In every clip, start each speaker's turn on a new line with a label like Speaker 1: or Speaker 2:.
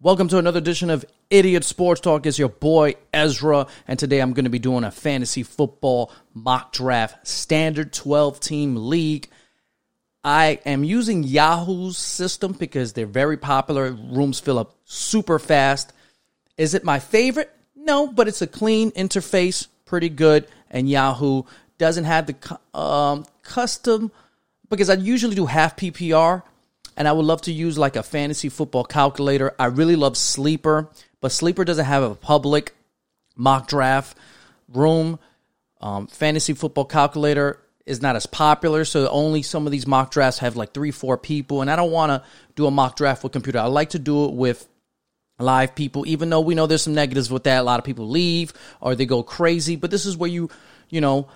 Speaker 1: Welcome to another edition of Idiot Sports Talk. It's your boy Ezra, and today I'm going to be doing a fantasy football mock draft standard 12 team league. I am using Yahoo's system because they're very popular. Rooms fill up super fast. Is it my favorite? No, but it's a clean interface, pretty good, and Yahoo doesn't have the um, custom because I usually do half PPR and I would love to use like a fantasy football calculator. I really love Sleeper, but Sleeper doesn't have a public mock draft room. Um, fantasy football calculator is not as popular, so only some of these mock drafts have like three, four people, and I don't want to do a mock draft with computer. I like to do it with live people, even though we know there's some negatives with that. A lot of people leave or they go crazy, but this is where you, you know,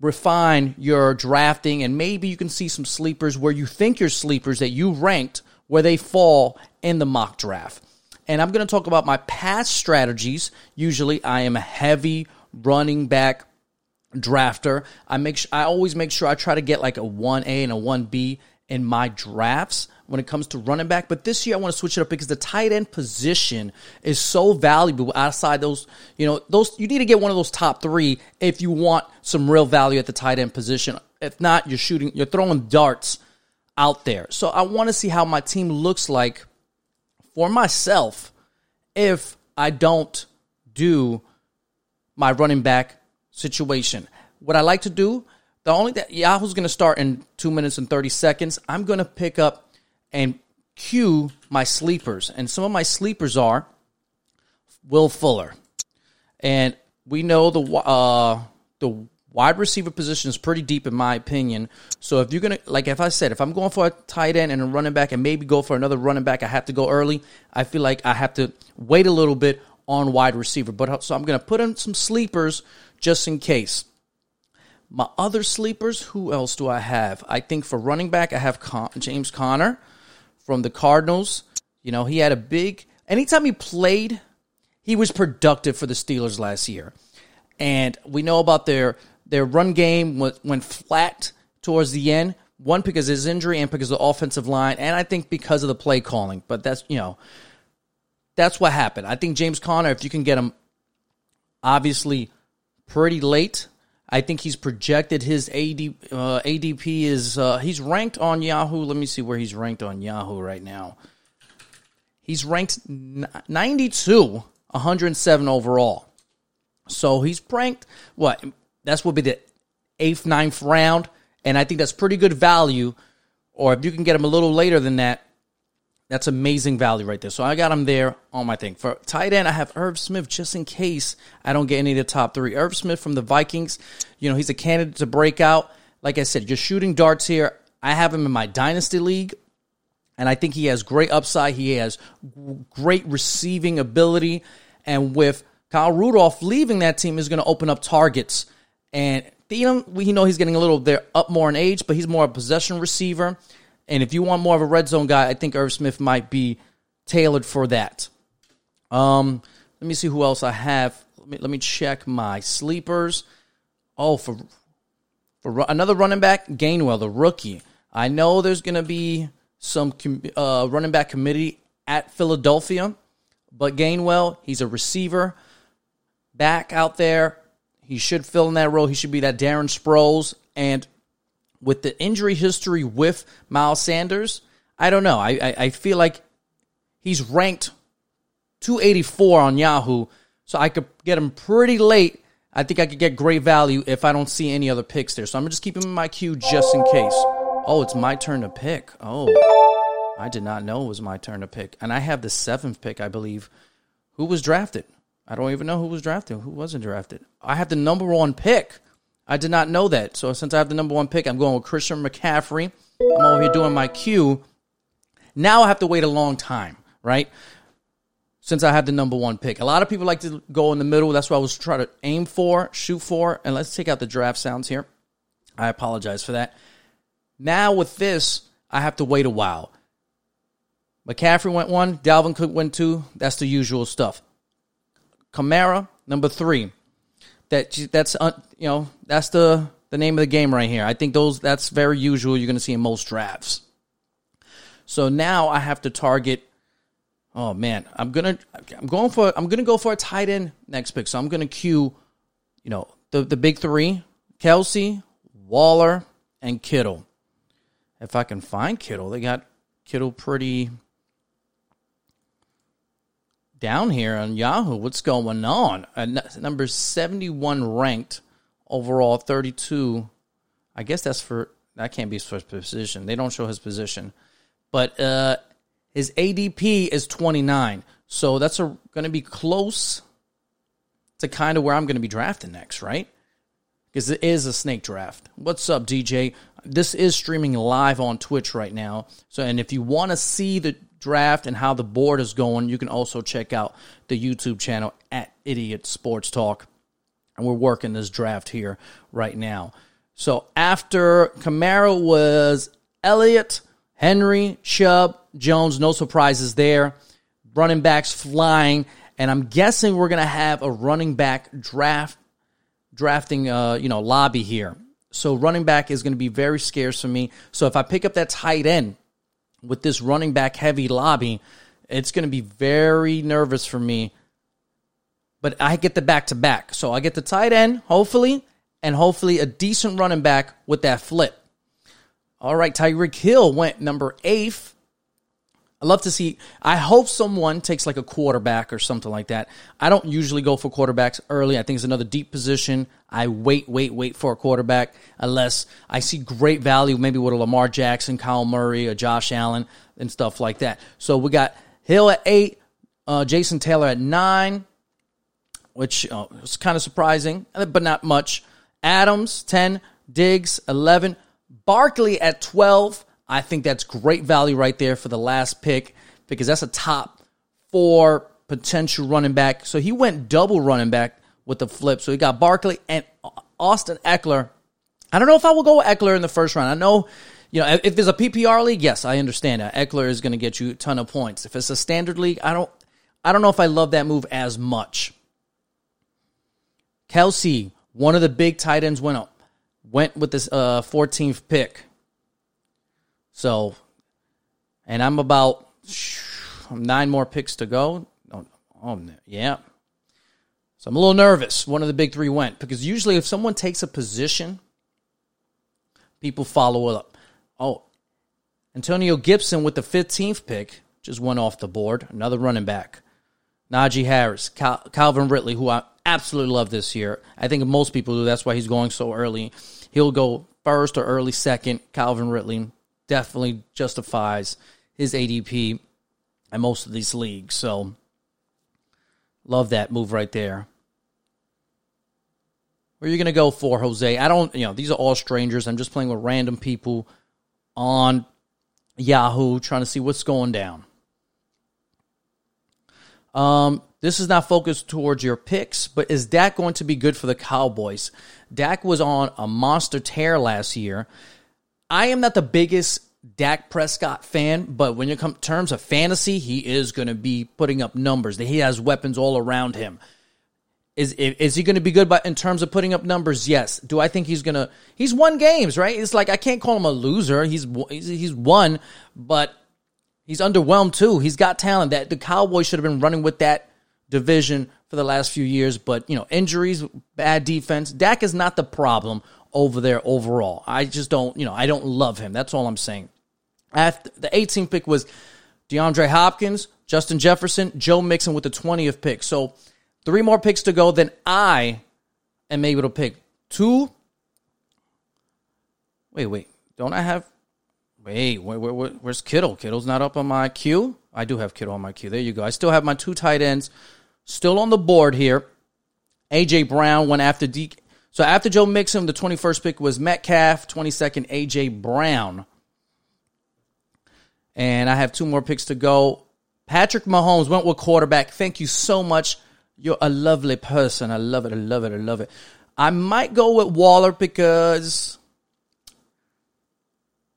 Speaker 1: refine your drafting and maybe you can see some sleepers where you think you're sleepers that you ranked where they fall in the mock draft. And I'm going to talk about my past strategies. Usually I am a heavy running back drafter. I make I always make sure I try to get like a 1A and a 1B in my drafts when it comes to running back. But this year I want to switch it up because the tight end position is so valuable outside those, you know, those you need to get one of those top three if you want some real value at the tight end position. If not, you're shooting, you're throwing darts out there. So I want to see how my team looks like for myself if I don't do my running back situation. What I like to do, the only that Yahoo's going to start in two minutes and 30 seconds, I'm going to pick up and cue my sleepers. And some of my sleepers are Will Fuller. And we know the uh, the wide receiver position is pretty deep in my opinion. So if you're gonna like if I said if I'm going for a tight end and a running back and maybe go for another running back, I have to go early. I feel like I have to wait a little bit on wide receiver. But so I'm gonna put in some sleepers just in case. My other sleepers, who else do I have? I think for running back, I have Con- James Conner from the Cardinals. You know, he had a big, anytime he played, he was productive for the Steelers last year. And we know about their their run game went, flat towards the end. One because of his injury and because of the offensive line, and I think because of the play calling. But that's you know, that's what happened. I think James Conner, if you can get him, obviously pretty late. I think he's projected his AD, uh, ADP is uh, he's ranked on Yahoo. Let me see where he's ranked on Yahoo right now. He's ranked 92, 107 overall. So he's ranked what? That's will be the eighth, ninth round, and I think that's pretty good value. Or if you can get him a little later than that, that's amazing value right there. So I got him there on my thing. For tight end, I have Irv Smith just in case I don't get any of the top three. Irv Smith from the Vikings, you know, he's a candidate to break out. Like I said, you're shooting darts here. I have him in my dynasty league, and I think he has great upside. He has great receiving ability. And with Kyle Rudolph leaving that team is going to open up targets. And know, we know he's getting a little there up more in age, but he's more a possession receiver. And if you want more of a red zone guy, I think Irv Smith might be tailored for that. Um, let me see who else I have. Let me, let me check my sleepers. Oh, for for another running back, Gainwell, the rookie. I know there's going to be some uh, running back committee at Philadelphia, but Gainwell, he's a receiver back out there. He should fill in that role. He should be that Darren Sproles. And with the injury history with Miles Sanders, I don't know. I, I, I feel like he's ranked 284 on Yahoo, so I could get him pretty late. I think I could get great value if I don't see any other picks there. So I'm just keeping him in my queue just in case. Oh, it's my turn to pick. Oh, I did not know it was my turn to pick. And I have the seventh pick, I believe. Who was drafted? I don't even know who was drafted. Who wasn't drafted? I have the number one pick. I did not know that. So since I have the number one pick, I'm going with Christian McCaffrey. I'm over here doing my queue. Now I have to wait a long time, right? Since I have the number one pick. A lot of people like to go in the middle. That's what I was trying to aim for, shoot for. And let's take out the draft sounds here. I apologize for that. Now with this, I have to wait a while. McCaffrey went one, Dalvin Cook went two. That's the usual stuff. Kamara, number three that that's uh, you know that's the the name of the game right here. I think those that's very usual. You're going to see in most drafts. So now I have to target Oh man, I'm gonna I'm going for I'm gonna go for a tight end next pick. So I'm gonna cue, you know, the the big three: Kelce, Waller, and Kittle. If I can find Kittle, they got Kittle pretty down here on Yahoo. What's going on? Uh, number 71 ranked overall, 32. I guess that's for that can't be his first position. They don't show his position, but uh, his ADP is 29. So that's going to be close to kind of where I'm going to be drafting next, right? Because it is a snake draft. What's up, DJ? This is streaming live on Twitch right now. So, and if you want to see the draft and how the board is going, you can also check out the YouTube channel at Idiot Sports Talk. And we're working this draft here right now. So after Kamara was Elliott, Henry, Chubb, Jones, no surprises there. Running backs flying, and I'm guessing we're gonna have a running back draft drafting uh, you know lobby here. So running back is going to be very scarce for me. So if I pick up that tight end with this running back heavy lobby, it's going to be very nervous for me. But I get the back to back. So I get the tight end, hopefully, and hopefully a decent running back with that flip. All right, Tyreek Hill went number eighth. I love to see. I hope someone takes like a quarterback or something like that. I don't usually go for quarterbacks early. I think it's another deep position. I wait, wait, wait for a quarterback unless I see great value, maybe with a Lamar Jackson, Kyle Murray, or Josh Allen, and stuff like that. So we got Hill at eight, uh, Jason Taylor at nine, which uh, was kind of surprising, but not much. Adams, 10. Diggs, 11. Barkley at 12. I think that's great value right there for the last pick because that's a top four potential running back. So he went double running back with the flip. So he got Barkley and Austin Ekeler. I don't know if I will go Ekeler in the first round. I know, you know, if there's a PPR league, yes, I understand that Ekeler is going to get you a ton of points. If it's a standard league, I don't, I don't know if I love that move as much. Kelce, one of the big tight ends went up, went with this uh, 14th pick. So, and I'm about nine more picks to go. Oh, oh, yeah. So I'm a little nervous. One of the big three went because usually if someone takes a position, people follow it up. Oh, Antonio Gibson with the 15th pick just went off the board. Another running back. Najee Harris, Cal- Calvin Ridley, who I absolutely love this year. I think most people do. That's why he's going so early. He'll go first or early second. Calvin Ridley definitely justifies his ADP in most of these leagues. So love that move right there. Where are you going to go for, Jose? I don't, you know, these are all strangers. I'm just playing with random people on Yahoo trying to see what's going down. Um, this is not focused towards your picks, but is Dak going to be good for the Cowboys? Dak was on a monster tear last year. I am not the biggest Dak Prescott fan, but when you come terms of fantasy, he is going to be putting up numbers. He has weapons all around him. Is is he going to be good? But in terms of putting up numbers, yes. Do I think he's going to? He's won games, right? It's like I can't call him a loser. He's he's won, but he's underwhelmed too. He's got talent. That the Cowboys should have been running with that division for the last few years, but you know, injuries, bad defense. Dak is not the problem over there overall. I just don't, you know, I don't love him. That's all I'm saying. After the 18th pick was DeAndre Hopkins, Justin Jefferson, Joe Mixon with the 20th pick. So three more picks to go. Then I am able to pick two. Wait, wait. Don't I have? Wait, where, where, where, where's Kittle? Kittle's not up on my queue. I do have Kittle on my queue. There you go. I still have my two tight ends still on the board here. AJ Brown went after D. So after Joe Mixon, the 21st pick was Metcalf, 22nd, AJ Brown. And I have two more picks to go. Patrick Mahomes went with quarterback. Thank you so much. You're a lovely person. I love it. I love it. I love it. I might go with Waller because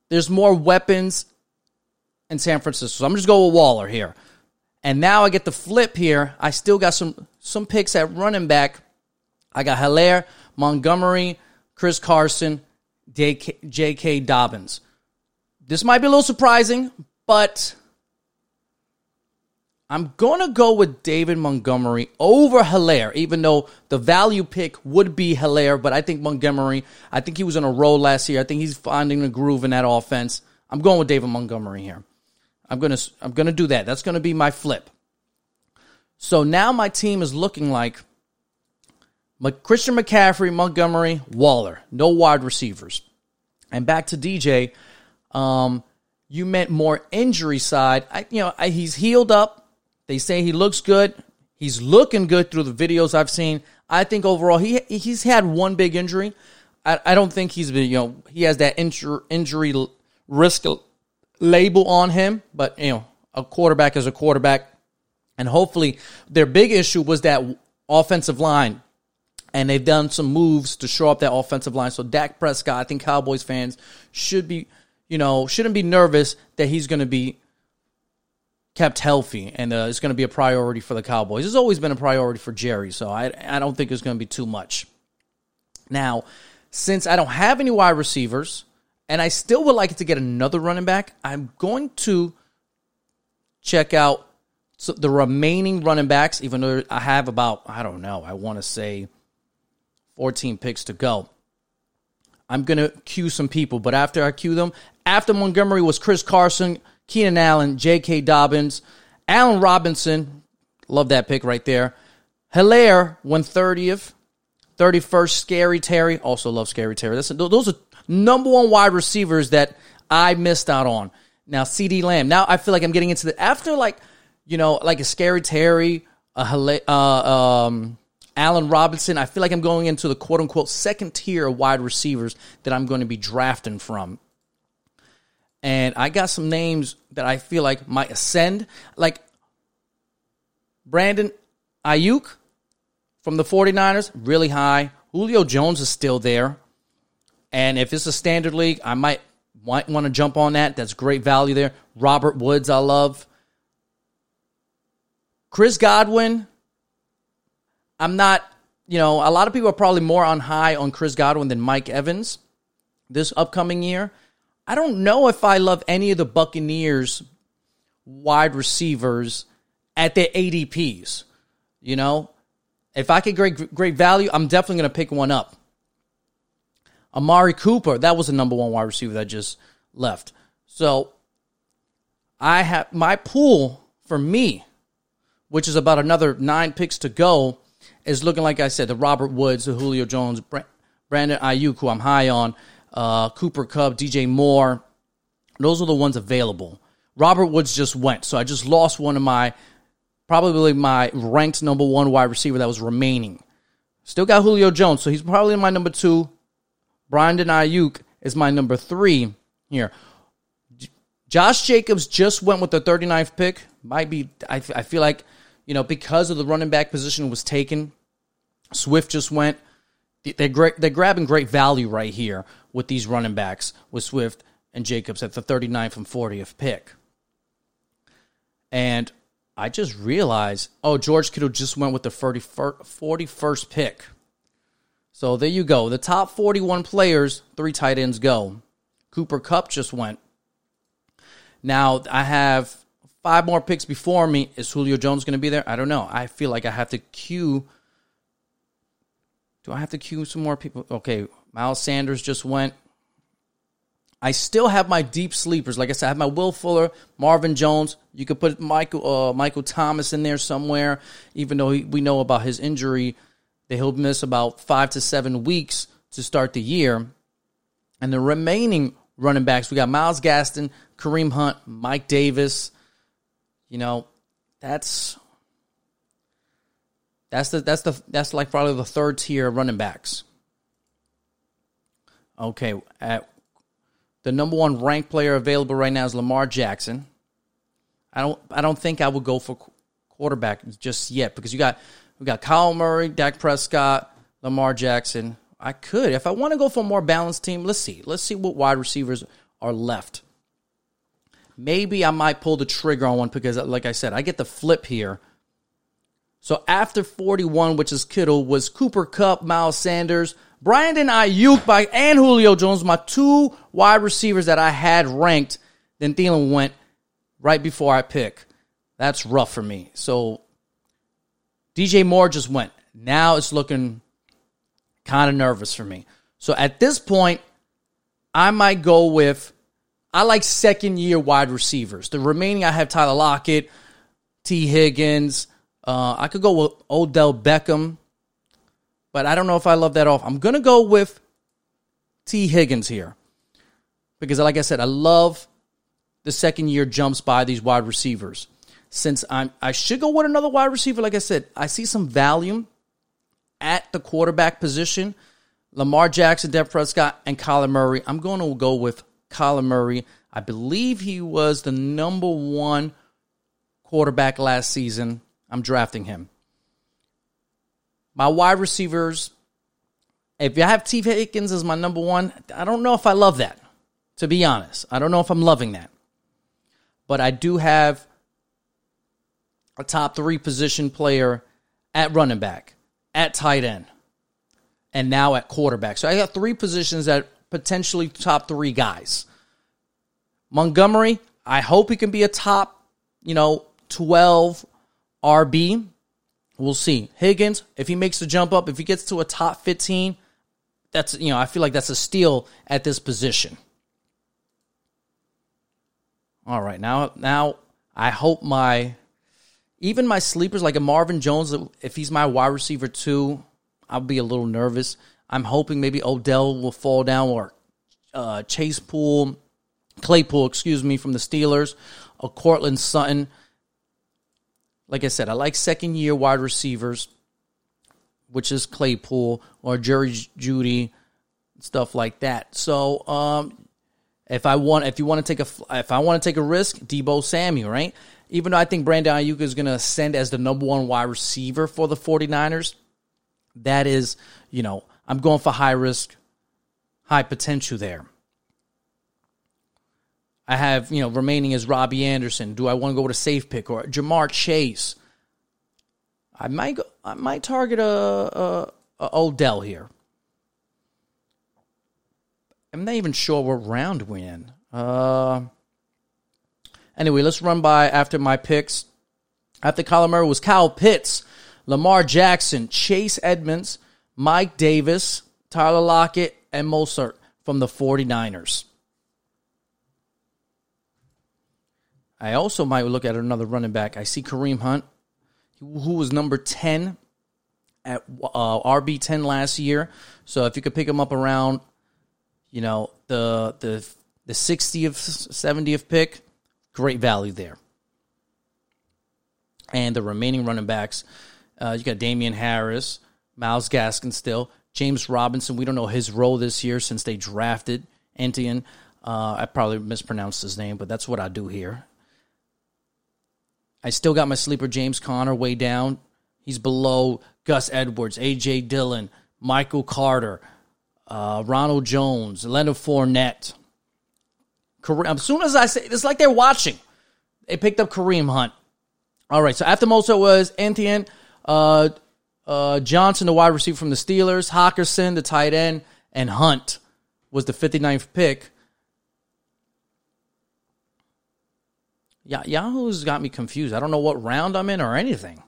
Speaker 1: there's more weapons in San Francisco. So I'm just going with Waller here. And now I get the flip here. I still got some some picks at running back. I got Helaire, Montgomery, Chris Carson, J.K. Dobbins. This might be a little surprising, but I'm going to go with David Montgomery over Helaire, even though the value pick would be Helaire. But I think Montgomery, I think he was on a roll last year. I think he's finding the groove in that offense. I'm going with David Montgomery here. I'm gonna I'm gonna do that. That's gonna be my flip. So now my team is looking like Christian McCaffrey, Montgomery, Waller, no wide receivers. And back to DJ, um, you meant more injury side. I, you know, I, he's healed up. They say he looks good. He's looking good through the videos I've seen. I think overall he he's had one big injury. I, I don't think he's been you know he has that injury injury risk label on him, but you know, a quarterback is a quarterback. And hopefully their big issue was that offensive line. And they've done some moves to shore up that offensive line. So Dak Prescott, I think Cowboys fans should be, you know, shouldn't be nervous that he's going to be kept healthy and uh, it's going to be a priority for the Cowboys. It's always been a priority for Jerry, so I I don't think it's going to be too much. Now, since I don't have any wide receivers, and I still would like to get another running back. I'm going to check out the remaining running backs, even though I have about, I don't know, I want to say 14 picks to go. I'm going to cue some people, but after I cue them, after Montgomery was Chris Carson, Keenan Allen, J.K. Dobbins, Allen Robinson, love that pick right there. Helaire, 130th. 31st, Scary Terry. Also love Scary Terry. That's, those are number one wide receivers that I missed out on. Now, CeeDee Lamb. Now I feel like I'm getting into the after like you know like a scary Terry, a uh, um, Allen Robinson. I feel like I'm going into the quote unquote second tier of wide receivers that I'm going to be drafting from. And I got some names that I feel like might ascend, like Brandon Aiyuk from the 49ers, really high. Julio Jones is still there. And if it's a standard league, I might might want to jump on that. That's great value there. Robert Woods, I love. Chris Godwin, I'm not, you know, a lot of people are probably more on high on Chris Godwin than Mike Evans this upcoming year. I don't know if I love any of the Buccaneers wide receivers at their ADPs. You know, if I could great great value, I'm definitely going to pick one up. Amari Cooper, that was the number one wide receiver that just left. So I have my pool for me, which is about another nine picks to go, is looking like I said the Robert Woods, the Julio Jones, Brandon Aiyuk, who I'm high on, uh, Cooper Kupp, DJ Moore. Those are the ones available. Robert Woods just went, so I just lost one of my probably my ranked number one wide receiver that was remaining. Still got Julio Jones, so he's probably my number two. Brandon Aiyuk is my number three here. Josh Jacobs just went with the 39th pick. Might be, I, I feel like, you know, because of the running back position was taken, Swift just went. They're, great, they're grabbing great value right here with these running backs with Swift and Jacobs at the 39th and 40th pick. And I just realized, oh, George Kittle just went with the 41st pick. So there you go. The top 41 players, three tight ends go. Cooper Kupp just went. Now I have five more picks before me. Is Julio Jones going to be there? I don't know. I feel like I have to queue. Do I have to queue some more people? Okay, Miles Sanders just went. I still have my deep sleepers. Like I said, I have my Will Fuller, Marvin Jones. You could put Michael uh, Michael Thomas in there somewhere, even though he, we know about his injury that he'll miss about five to seven weeks to start the year. And the remaining running backs, we got Myles Gaskin, Kareem Hunt, Mike Davis. You know, that's that's the that's the that's like probably the third tier running backs. Okay, at the number one ranked player available right now is Lamar Jackson. I don't I don't think I would go for quarterback just yet because you got we got Kyle Murray, Dak Prescott, Lamar Jackson. I could if I want to go for a more balanced team. Let's see. Let's see what wide receivers are left. Maybe I might pull the trigger on one because, like I said, I get the flip here. So after 41, which is Kittle, was Cooper Kupp, Miles Sanders, Brandon Aiyuk by and Julio Jones, my two wide receivers that I had ranked. Then Thielen went right before I pick. That's rough for me. So DJ Moore just went. Now it's looking kind of nervous for me. So at this point, I might go with I like second year wide receivers. The remaining I have Tyler Lockett, Tee Higgins. Uh, I could go with Odell Beckham, but I don't know if I love that off. I'm gonna go with Tee Higgins here because, like I said, I love the second year jumps by these wide receivers. Since I'm, I should go with another wide receiver. Like I said, I see some value at the quarterback position. Lamar Jackson, Dak Prescott, and Kyler Murray. I'm going to go with Kyler Murray. I believe he was the number one quarterback last season. I'm drafting him. My wide receivers, if I have Tee Higgins as my number one, I don't know if I love that, to be honest. I don't know if I'm loving that. But I do have a top three position player at running back, at tight end, and now at quarterback. So I got three positions that potentially top three guys. Montgomery, I hope he can be a top, you know, 12 RB. We'll see. Higgins, if he makes the jump up, if he gets to a top 15, that's, you know, I feel like that's a steal at this position. All right, now now I hope my even my sleepers like a Marvin Jones, if he's my wide receiver too, I'll be a little nervous. I'm hoping maybe Odell will fall down or uh, Chase Pool, Claypool, excuse me, from the Steelers, or Courtland Sutton. Like I said, I like second year wide receivers, which is Claypool or Jerry Jeudy, stuff like that. So, um, if I want, if you want to take a, if I want to take a risk, Deebo Samuel, right? Even though I think Brandon Aiyuk is going to ascend as the number one wide receiver for the 49ers, that is, you know, I'm going for high risk, high potential there. I have, you know, remaining as Robbie Anderson. Do I want to go with a safe pick or Ja'Marr Chase? I might go, I might target a, a, a Odell here. I'm not even sure what round we're in. Uh, anyway, let's run by after my picks. After Kyler Murray was Kyle Pitts, Lamar Jackson, Chase Edmonds, Mike Davis, Tyler Lockett, and Mostert from the 49ers. I also might look at another running back. I see Kareem Hunt, who was number 10 at uh, RB 10 last year. So if you could pick him up around, you know, the the the 60th, 70th pick, great value there. And the remaining running backs, uh, you got Damien Harris, Myles Gaskin still. James Robinson, we don't know his role this year since they drafted Etienne. Uh, I probably mispronounced his name, but that's what I do here. I still got my sleeper James Conner way down. He's below Gus Edwards, A.J. Dillon, Michael Carter, uh, Ronald Jones, Leonard Fournette. Kareem, as soon as I say, it's like they're watching. They picked up Kareem Hunt. All right, so after Mosa was Etienne, uh, uh, Johnson, the wide receiver from the Steelers, Hockenson, the tight end, and Hunt was the 59th pick. Yahoo's got me confused. I don't know what round I'm in or anything.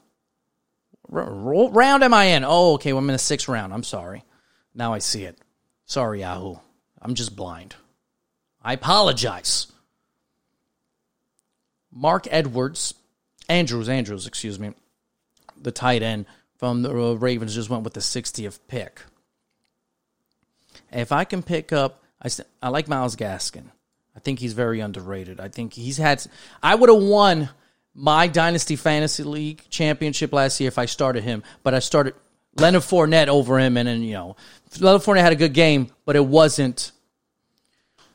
Speaker 1: R- round am I in? Oh, okay, well, I'm in the sixth round. I'm sorry. Now I see it. Sorry, Yahoo. I'm just blind. I apologize. Mark Edwards, Andrews, Andrews, excuse me, the tight end from the uh, Ravens just went with the 60th pick. If I can pick up, I, I like Myles Gaskin. I think he's very underrated. I think he's had. I would have won my Dynasty Fantasy League championship last year if I started him, but I started Leonard Fournette over him, and then you know Leonard Fournette had a good game, but it wasn't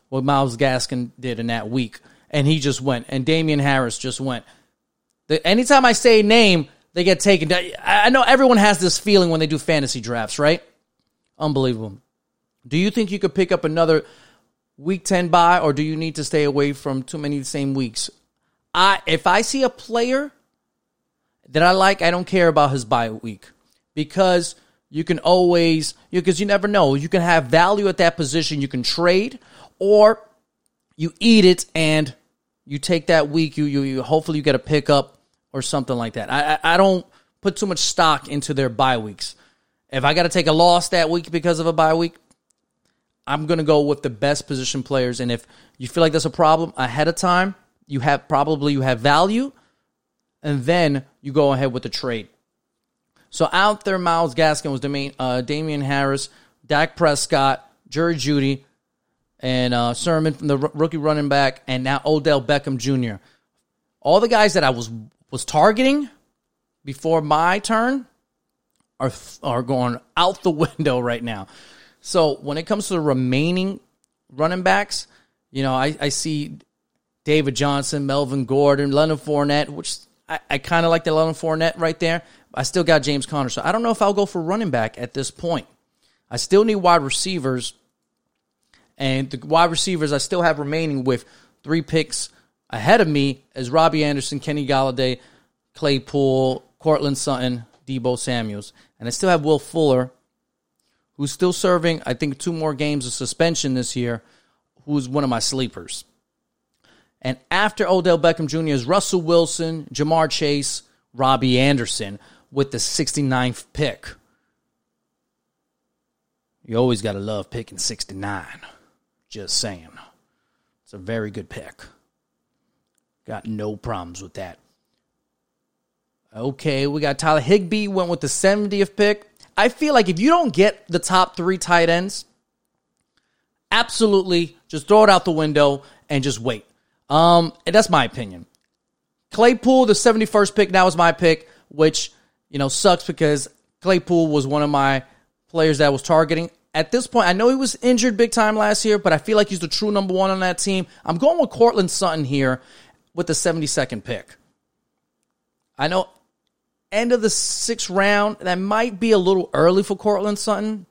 Speaker 1: what Myles Gaskin did in that week, and he just went, and Damien Harris just went. The, anytime I say name, they get taken. I know everyone has this feeling when they do fantasy drafts, right? Unbelievable. Do you think you could pick up another week 10 bye or do you need to stay away from too many the same weeks? I if I see a player that I like, I don't care about his bye week because you can always because you never know. You can have value at that position, you can trade or you eat it and you take that week you you, you hopefully you get a pickup or something like that. I, I, I don't put too much stock into their bye weeks. If I got to take a loss that week because of a bye week, I'm going to go with the best position players. And if you feel like that's a problem ahead of time, you have probably you have value, and then you go ahead with the trade. So out there, Myles Gaskin was Damien, uh, Damien Harris, Dak Prescott, Jerry Jeudy, and uh, Sermon from the r- rookie running back, and now Odell Beckham Jr. All the guys that I was was targeting before my turn are are going out the window right now. So when it comes to the remaining running backs, you know, I, I see David Johnson, Melvin Gordon, Leonard Fournette, which I, I kind of like the Leonard Fournette right there. I still got James Conner, so I don't know if I'll go for running back at this point. I still need wide receivers, and the wide receivers I still have remaining with three picks ahead of me is Robbie Anderson, Kenny Golladay, Claypool, Courtland Sutton, Deebo Samuels, and I still have Will Fuller, who's still serving, I think, two more games of suspension this year, who's one of my sleepers. And after Odell Beckham Jr. is Russell Wilson, Ja'Marr Chase, Robbie Anderson with the 69th pick. You always got to love picking 69. Just saying. It's a very good pick. Got no problems with that. Okay, we got Tyler Higbee went with the 70th pick. I feel like if you don't get the top three tight ends, absolutely just throw it out the window and just wait. Um, and that's my opinion. Claypool, the 71st pick, now is my pick, which, you know, sucks because Claypool was one of my players that I was targeting. At this point, I know he was injured big time last year, but I feel like he's the true number one on that team. I'm going with Courtland Sutton here with the 72nd pick. I know end of the sixth round, that might be a little early for Courtland Sutton,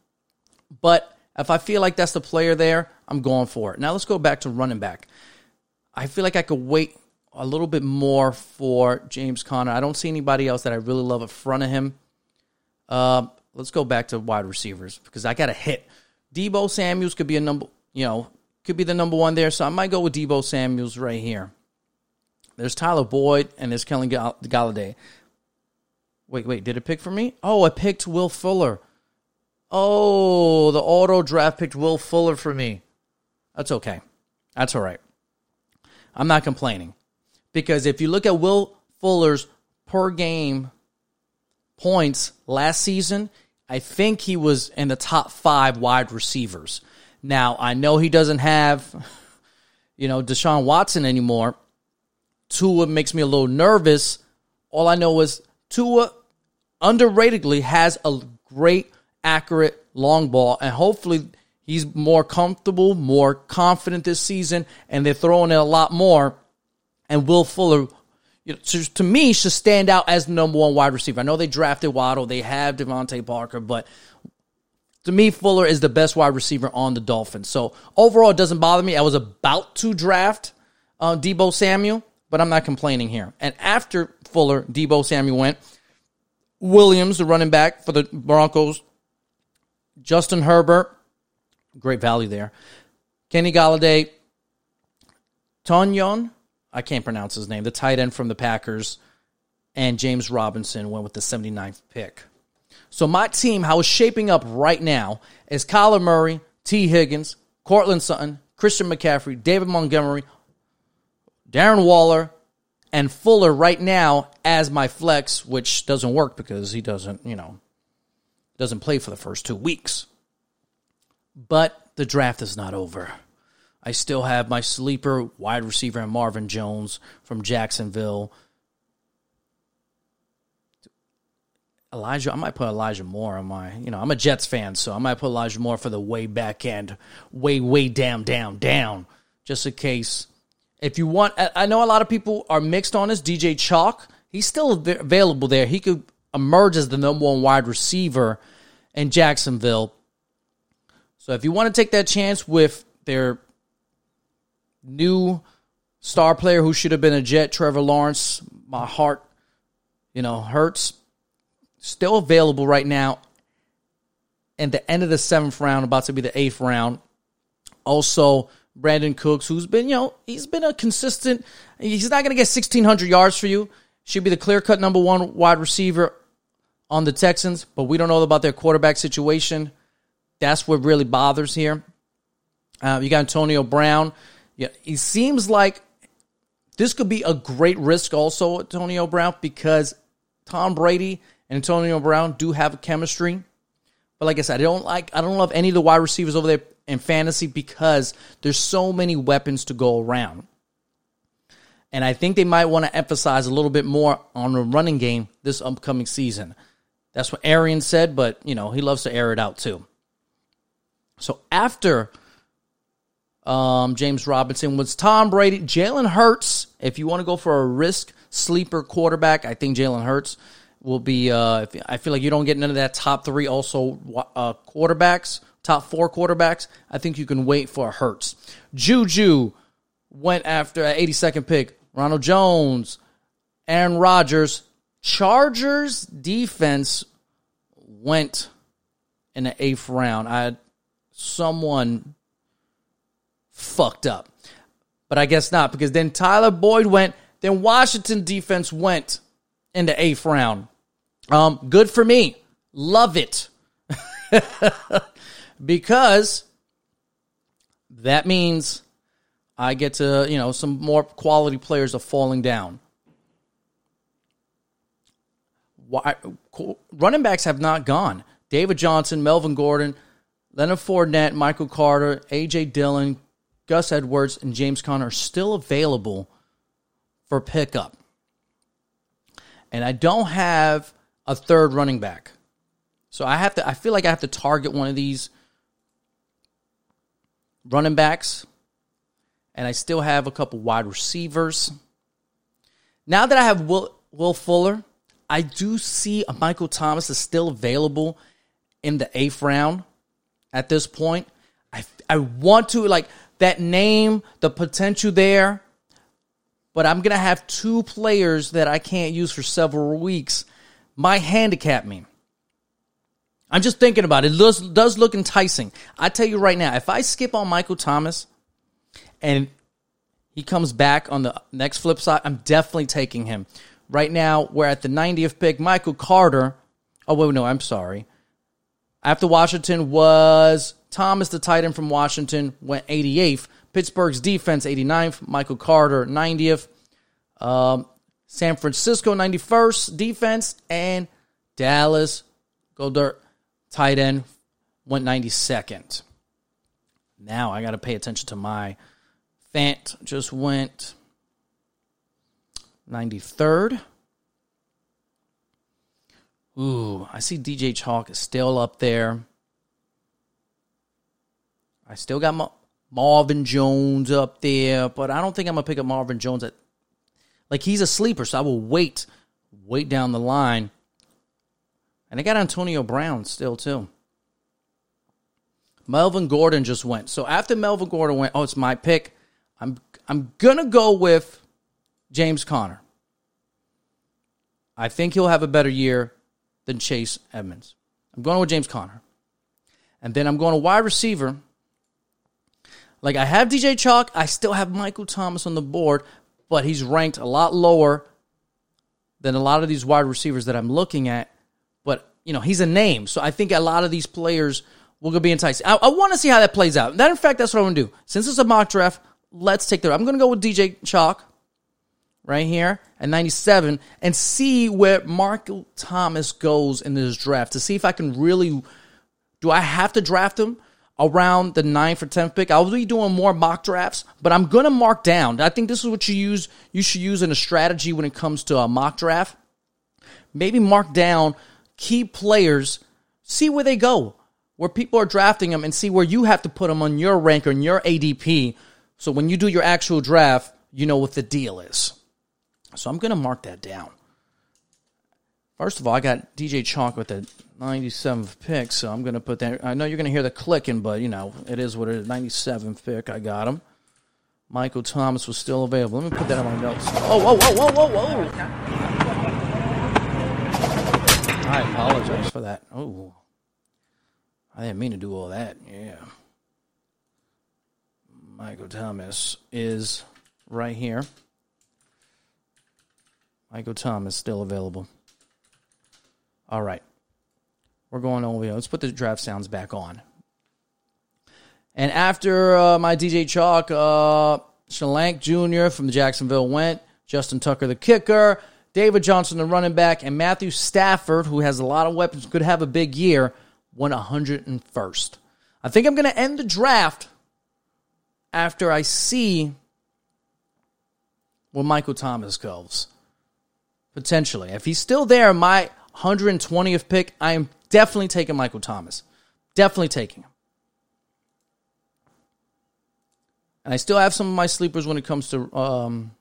Speaker 1: but if I feel like that's the player there, I'm going for it. Now let's go back to running back. I feel like I could wait a little bit more for James Conner. I don't see anybody else that I really love in front of him. Uh, let's go back to wide receivers because I got a hit. Deebo Samuels could be a number, you know, could be the number one there. So I might go with Deebo Samuels right here. There's Tyler Boyd and there's Kelly Golladay. Wait, wait, did it pick for me? Oh, I picked Will Fuller. Oh, the auto draft picked Will Fuller for me. That's okay. That's all right. I'm not complaining. Because if you look at Will Fuller's per game points last season, I think he was in the top five wide receivers. Now, I know he doesn't have, you know, Deshaun Watson anymore, Tua makes me a little nervous. All I know is Tua underratedly has a great, accurate long ball, and hopefully he's more comfortable, more confident this season, and they're throwing it a lot more. And Will Fuller, you know, to, to me, should stand out as the number one wide receiver. I know they drafted Waddle, they have DeVante Parker, but to me, Fuller is the best wide receiver on the Dolphins. So overall, it doesn't bother me. I was about to draft uh, Deebo Samuel, but I'm not complaining here. And after Fuller, Deebo Samuel went. Williams, the running back for the Broncos. Justin Herbert, great value there. Kenny Golladay. Tonyan, I can't pronounce his name, the tight end from the Packers. And James Robinson went with the 79th pick. So my team, how it's shaping up right now, is Kyler Murray, Tee Higgins, Courtland Sutton, Christian McCaffrey, David Montgomery, Darren Waller, and Fuller right now as my flex, which doesn't work because he doesn't, you know, doesn't play for the first two weeks. But the draft is not over. I still have my sleeper wide receiver and Marvin Jones from Jacksonville. Elijah, I might put Elijah Moore on my, you know, I'm a Jets fan, so I might put Elijah Moore for the way back end, way, way down, down, down, just in case if you want, I know a lot of people are mixed on this. DJ Chark, he's still available there. He could emerge as the number one wide receiver in Jacksonville. So if you want to take that chance with their new star player who should have been a Jet, Trevor Lawrence, my heart, you know, hurts. Still available right now. And the end of the seventh round, about to be the eighth round. Also, Brandin Cooks, who's been, you know, he's been a consistent, he's not going to get 1,600 yards for you. should be the clear cut number one wide receiver on the Texans, but we don't know about their quarterback situation. That's what really bothers here. Uh, you got Antonio Brown. Yeah, he seems like this could be a great risk also, Antonio Brown, because Tom Brady and Antonio Brown do have chemistry. But like I said, I don't like I don't love any of the wide receivers over there in fantasy because there's so many weapons to go around. And I think they might want to emphasize a little bit more on the running game this upcoming season. That's what Arian said, but you know, he loves to air it out too. So after um, James Robinson was Tom Brady, Jalen Hurts. If you want to go for a risk sleeper quarterback, I think Jalen Hurts will be. Uh, I feel like you don't get none of that top three also uh, quarterbacks, top four quarterbacks. I think you can wait for Hurts. Juju went after an 82nd pick. Ronald Jones, Aaron Rodgers. Chargers defense went in the eighth round. I had someone fucked up. But I guess not because then Tyler Boyd went, then Washington defense went in the eighth round. Um, good for me. Love it. because that means I get to, you know, some more quality players are falling down. Why, running backs have not gone. David Johnson, Melvin Gordon, Leonard Fournette, Michael Carter, A.J. Dillon, Gus Edwards, and James Conner are still available for pickup and I don't have a third running back. So I have to I feel like I have to target one of these running backs and I still have a couple wide receivers. Now that I have Will, Will Fuller, I do see Michael Thomas is still available in the eighth round at this point. I, I want to, like, that name, the potential there but I'm going to have two players that I can't use for several weeks My handicap me. I'm just thinking about it. It does, does look enticing. I tell you right now, if I skip on Michael Thomas and he comes back on the next flip side, I'm definitely taking him. Right now, we're at the 90th pick. Michael Carter. Oh, wait, no, I'm sorry. After Washington was Thomas, the tight end from Washington, went 88th. Pittsburgh's defense, 89th. Michael Carter, 90th. Um, San Francisco, 91st defense. And Dallas, go dirt, tight end, went 92nd. Now I got to pay attention to my Fant, just went 93rd. Ooh, I see DJ Chark is still up there. I still got my Marvin Jones up there, but I don't think I'm gonna pick up Marvin Jones at like he's a sleeper, so I will wait, wait down the line. And I got Antonio Brown still too. Melvin Gordon just went. So after Melvin Gordon went, oh, it's my pick. I'm I'm gonna go with James Conner. I think he'll have a better year than Chase Edmonds. I'm going with James Conner. And then I'm going to wide receiver. Like I have DJ Chark, I still have Michael Thomas on the board, but he's ranked a lot lower than a lot of these wide receivers that I'm looking at. You know, he's a name, so I think a lot of these players will be enticed. I, I want to see how that plays out. That, in fact, that's what I'm gonna do. Since it's a mock draft, let's take the. I'm gonna go with DJ Chark right here at 97 and see where Michael Thomas goes in this draft to see if I can really. Do I have to draft him? around the ninth or tenth pick. I'll be doing more mock drafts, but I'm gonna mark down. I think this is what you use. You should use in a strategy when it comes to a mock draft. Maybe mark down key players, see where they go, where people are drafting them, and see where you have to put them on your rank or in your ADP. So when you do your actual draft, you know what the deal is. So I'm gonna mark that down. First of all, I got DJ Chark with the 97th pick, so I'm going to put that. I know you're going to hear the clicking, but you know it is what it is. 97th pick, I got him. Michael Thomas was still available. Let me put that on my notes. Oh, whoa, whoa, whoa, whoa, whoa! I apologize for that. Oh, I didn't mean to do all that. Yeah. Michael Thomas is right here. Michael Thomas still available. All right. We're going over here. Let's put the draft sounds back on. And after uh, my DJ Chark, uh, Shalank Jr. from Jacksonville went, Justin Tucker, the kicker, David Johnson, the running back, and Matthew Stafford, who has a lot of weapons, could have a big year, went 101st. I think I'm going to end the draft after I see where Michael Thomas goes. Potentially. If he's still there, my 120th pick, I am definitely taking Michael Thomas. Definitely taking him. And I still have some of my sleepers when it comes to um,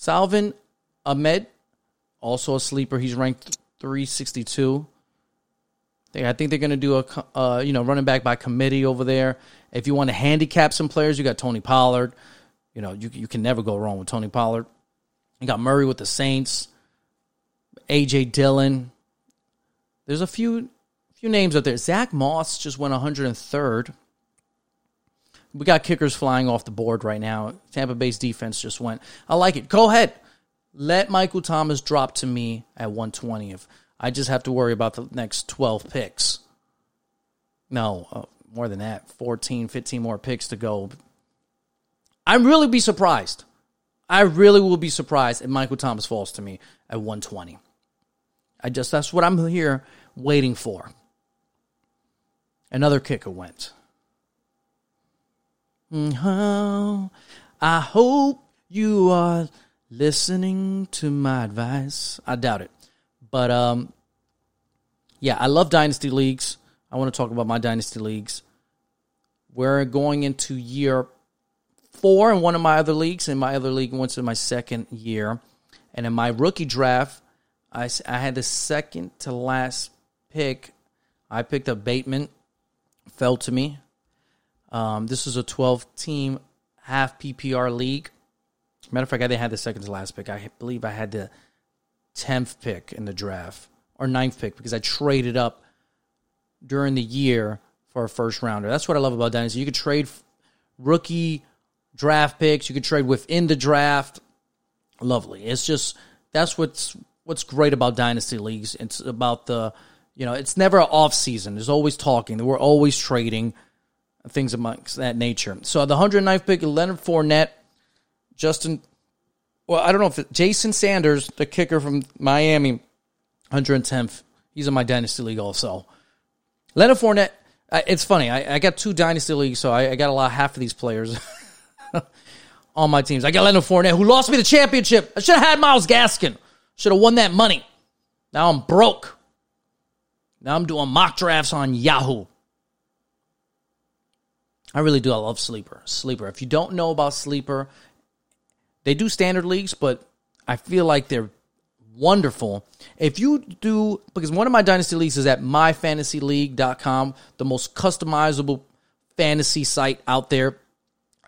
Speaker 1: Salvon Ahmed, also a sleeper. He's ranked 362. I think they're going to do a uh, you know running back by committee over there. If you want to handicap some players, you got Tony Pollard. You know you you can never go wrong with Tony Pollard. You got Murray with the Saints, AJ Dillon. There's a few few names out there. Zach Moss just went 103rd. We got kickers flying off the board right now. Tampa Bay's defense just went. I like it. Go ahead. Let Michael Thomas drop to me at 120th. I just have to worry about the next 12 picks. No, uh, more than that. 14, 15 more picks to go. I'd really be surprised. I really will be surprised if Michael Thomas falls to me at 120. I just, that's what I'm here waiting for. Another kicker went. Oh, I hope you are listening to my advice. I doubt it. But um yeah, I love dynasty leagues. I want to talk about my dynasty leagues. We're going into year 4 in one of my other leagues and my other league went to my second year. And in my rookie draft, I, I had the second to last pick. I picked up Bateman, fell to me. Um, this is a 12 team half PPR league. Matter of fact, I didn't have the second to last pick. I believe I had the 10th pick in the draft or ninth pick because I traded up during the year for a first rounder. That's what I love about Dynasty. You could trade rookie draft picks, you could trade within the draft. Lovely. It's just that's what's what's great about dynasty leagues. It's about the you know, it's never off season. There's always talking. We're always trading things amongst that nature. So the 109th pick, Leonard Fournette, Justin. Well, I don't know if it, Jason Sanders, the kicker from Miami, 110th. He's in my dynasty league also. Leonard Fournette. It's funny. I, I got two dynasty leagues, so I, I got a lot of half of these players on my teams. I got Leonard Fournette, who lost me the championship. I should have had Myles Gaskin. Should have won that money. Now I'm broke. Now I'm doing mock drafts on Yahoo. I really do. I love Sleeper. Sleeper. If you don't know about Sleeper, they do standard leagues, but I feel like they're wonderful. If you do, because one of my dynasty leagues is at myfantasyleague.com, the most customizable fantasy site out there.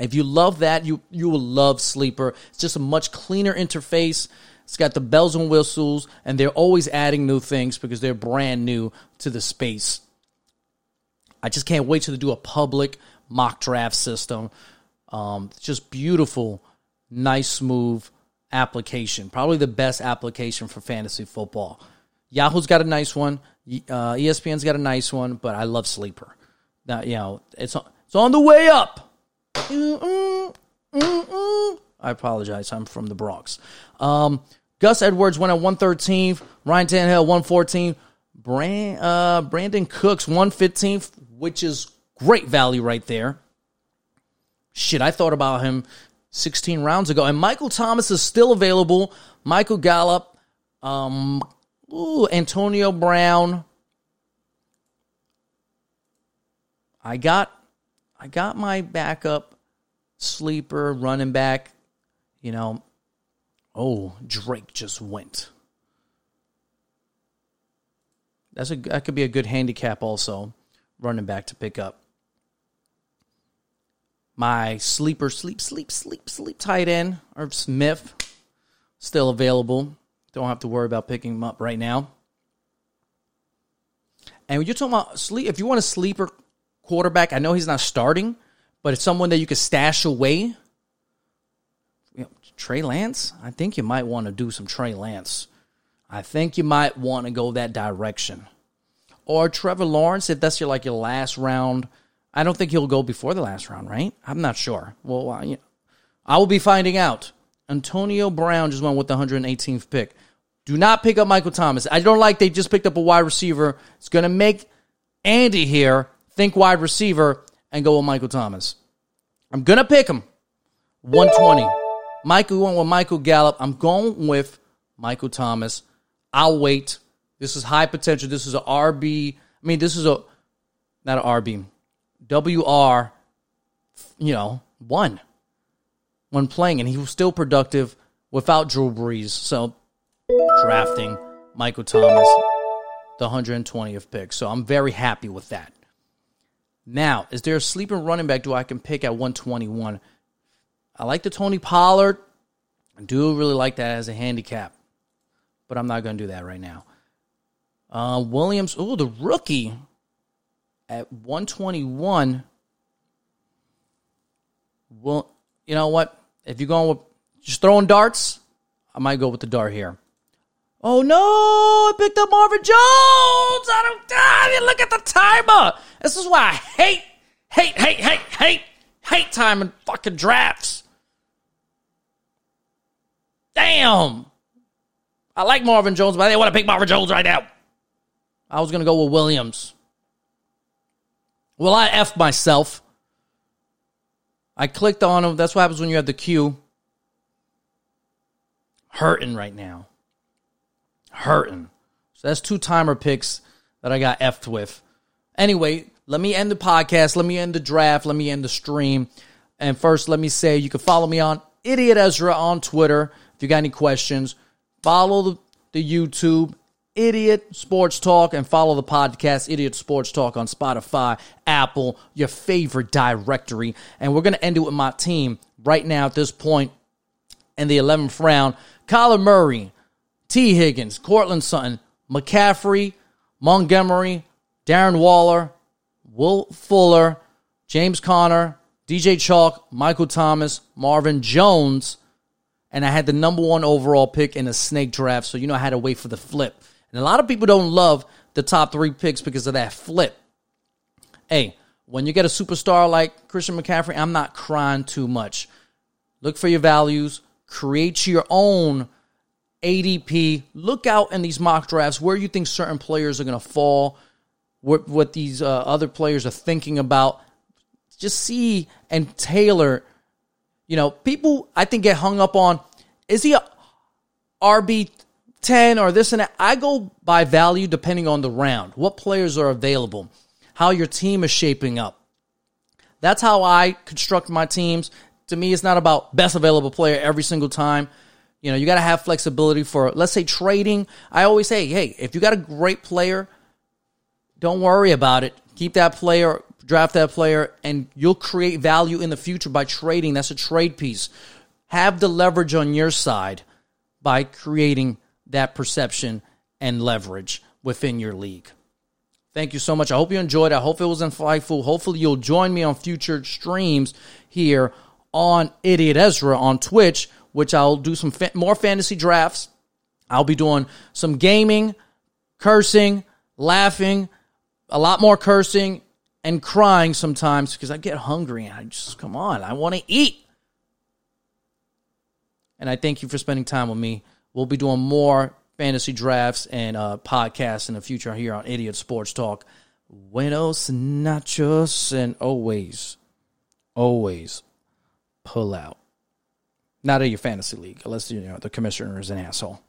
Speaker 1: If you love that, you you will love Sleeper. It's just a much cleaner interface. It's got the bells and whistles, and they're always adding new things because they're brand new to the space. I just can't wait to do a public mock draft system. Um, just beautiful, nice, smooth application. Probably the best application for fantasy football. Yahoo's got a nice one. Uh, ESPN's got a nice one, but I love Sleeper. Now, you know, it's on, it's on the way up. I apologize. I'm from the Bronx. Um, Gus Edwards went at 113th. Ryan Tannehill 114th. Brand, uh, Brandin Cooks 115th, which is Great value right there. Shit, I thought about him 16 rounds ago. And Michael Thomas is still available. Michael Gallup, um, ooh, Antonio Brown. I got I got my backup sleeper running back, you know. Oh, Drake just went. That's a that could be a good handicap also, running back to pick up my sleeper, sleep, sleep, sleep, sleep tight end, Irv Smith, still available. Don't have to worry about picking him up right now. And when you're talking about sleep, if you want a sleeper quarterback, I know he's not starting, but it's someone that you could stash away. Trey Lance? I think you might want to do some Trey Lance. I think you might want to go that direction. Or Trevor Lawrence, if that's your like your last round. I don't think he'll go before the last round, right? I'm not sure. Well, I, I will be finding out. Antonio Brown just went with the 118th pick. Do not pick up Michael Thomas. I don't like they just picked up a wide receiver. It's going to make Andy here think wide receiver and go with Michael Thomas. I'm going to pick him. 120. Michael went with Michael Gallup. I'm going with Michael Thomas. I'll wait. This is high potential. This is a RB. I mean, this is a not an RB. WR, you know, one when playing, and he was still productive without Drew Brees. So drafting Michael Thomas, the 120th pick. So I'm very happy with that. Now, is there a sleeping running back do I can pick at 121? I like the Tony Pollard. I do really like that as a handicap, but I'm not going to do that right now. Uh, Williams, oh, the rookie at 121. Well, you know what? If you're going with just throwing darts, I might go with the dart here. Oh no, I picked up Marvin Jones. I don't ah, die. Look at the timer. This is why I hate, hate, hate, hate, hate, hate timing fucking drafts. Damn. I like Marvin Jones, but I didn't want to pick Marvin Jones right now. I was to go with Williams. Well, I F myself. I clicked on him. That's what happens when you have the queue. Hurting right now. Hurting. So that's two timer picks that I got effed with. Anyway, let me end the podcast. Let me end the draft. Let me end the stream. And first, let me say you can follow me on Idiot Ezra on Twitter. If you got any questions, follow the, the YouTube Idiot Sports Talk and follow the podcast Idiot Sports Talk on Spotify, Apple, your favorite directory. And we're going to end it with my team right now at this point in the 11th round. Kyler Murray, Tee Higgins, Courtland Sutton, McCaffrey, Montgomery, Darren Waller, Will Fuller, James Conner, DJ Chark, Michael Thomas, Marvin Jones, and I had the number one overall pick in a snake draft, so you know I had to wait for the flip. And a lot of people don't love the top three picks because of that flip. Hey, when you get a superstar like Christian McCaffrey, I'm not crying too much. Look for your values, create your own ADP. Look out in these mock drafts where you think certain players are going to fall, what, what these uh, other players are thinking about. Just see and tailor. You know, people I think get hung up on is he a RB 10 or this and that. I go by value depending on the round, what players are available, how your team is shaping up. That's how I construct my teams. To me, it's not about best available player every single time. You know, you got to have flexibility for, let's say, trading. I always say, hey, if you got a great player, don't worry about it. Keep that player, draft that player, and you'll create value in the future by trading. That's a trade piece. Have the leverage on your side by creating that perception and leverage within your league. Thank you so much. I hope you enjoyed. I hope it was insightful. Hopefully, you'll join me on future streams here on Idiot Ezra on Twitch, which I'll do some fa- more fantasy drafts. I'll be doing some gaming, cursing, laughing, a lot more cursing, and crying sometimes because I get hungry and I just, come on, I want to eat. And I thank you for spending time with me. We'll be doing more fantasy drafts and uh, podcasts in the future here on Idiot Sports Talk. Buenos nachos and always, always pull out. Not in your fantasy league, unless you know the commissioner is an asshole.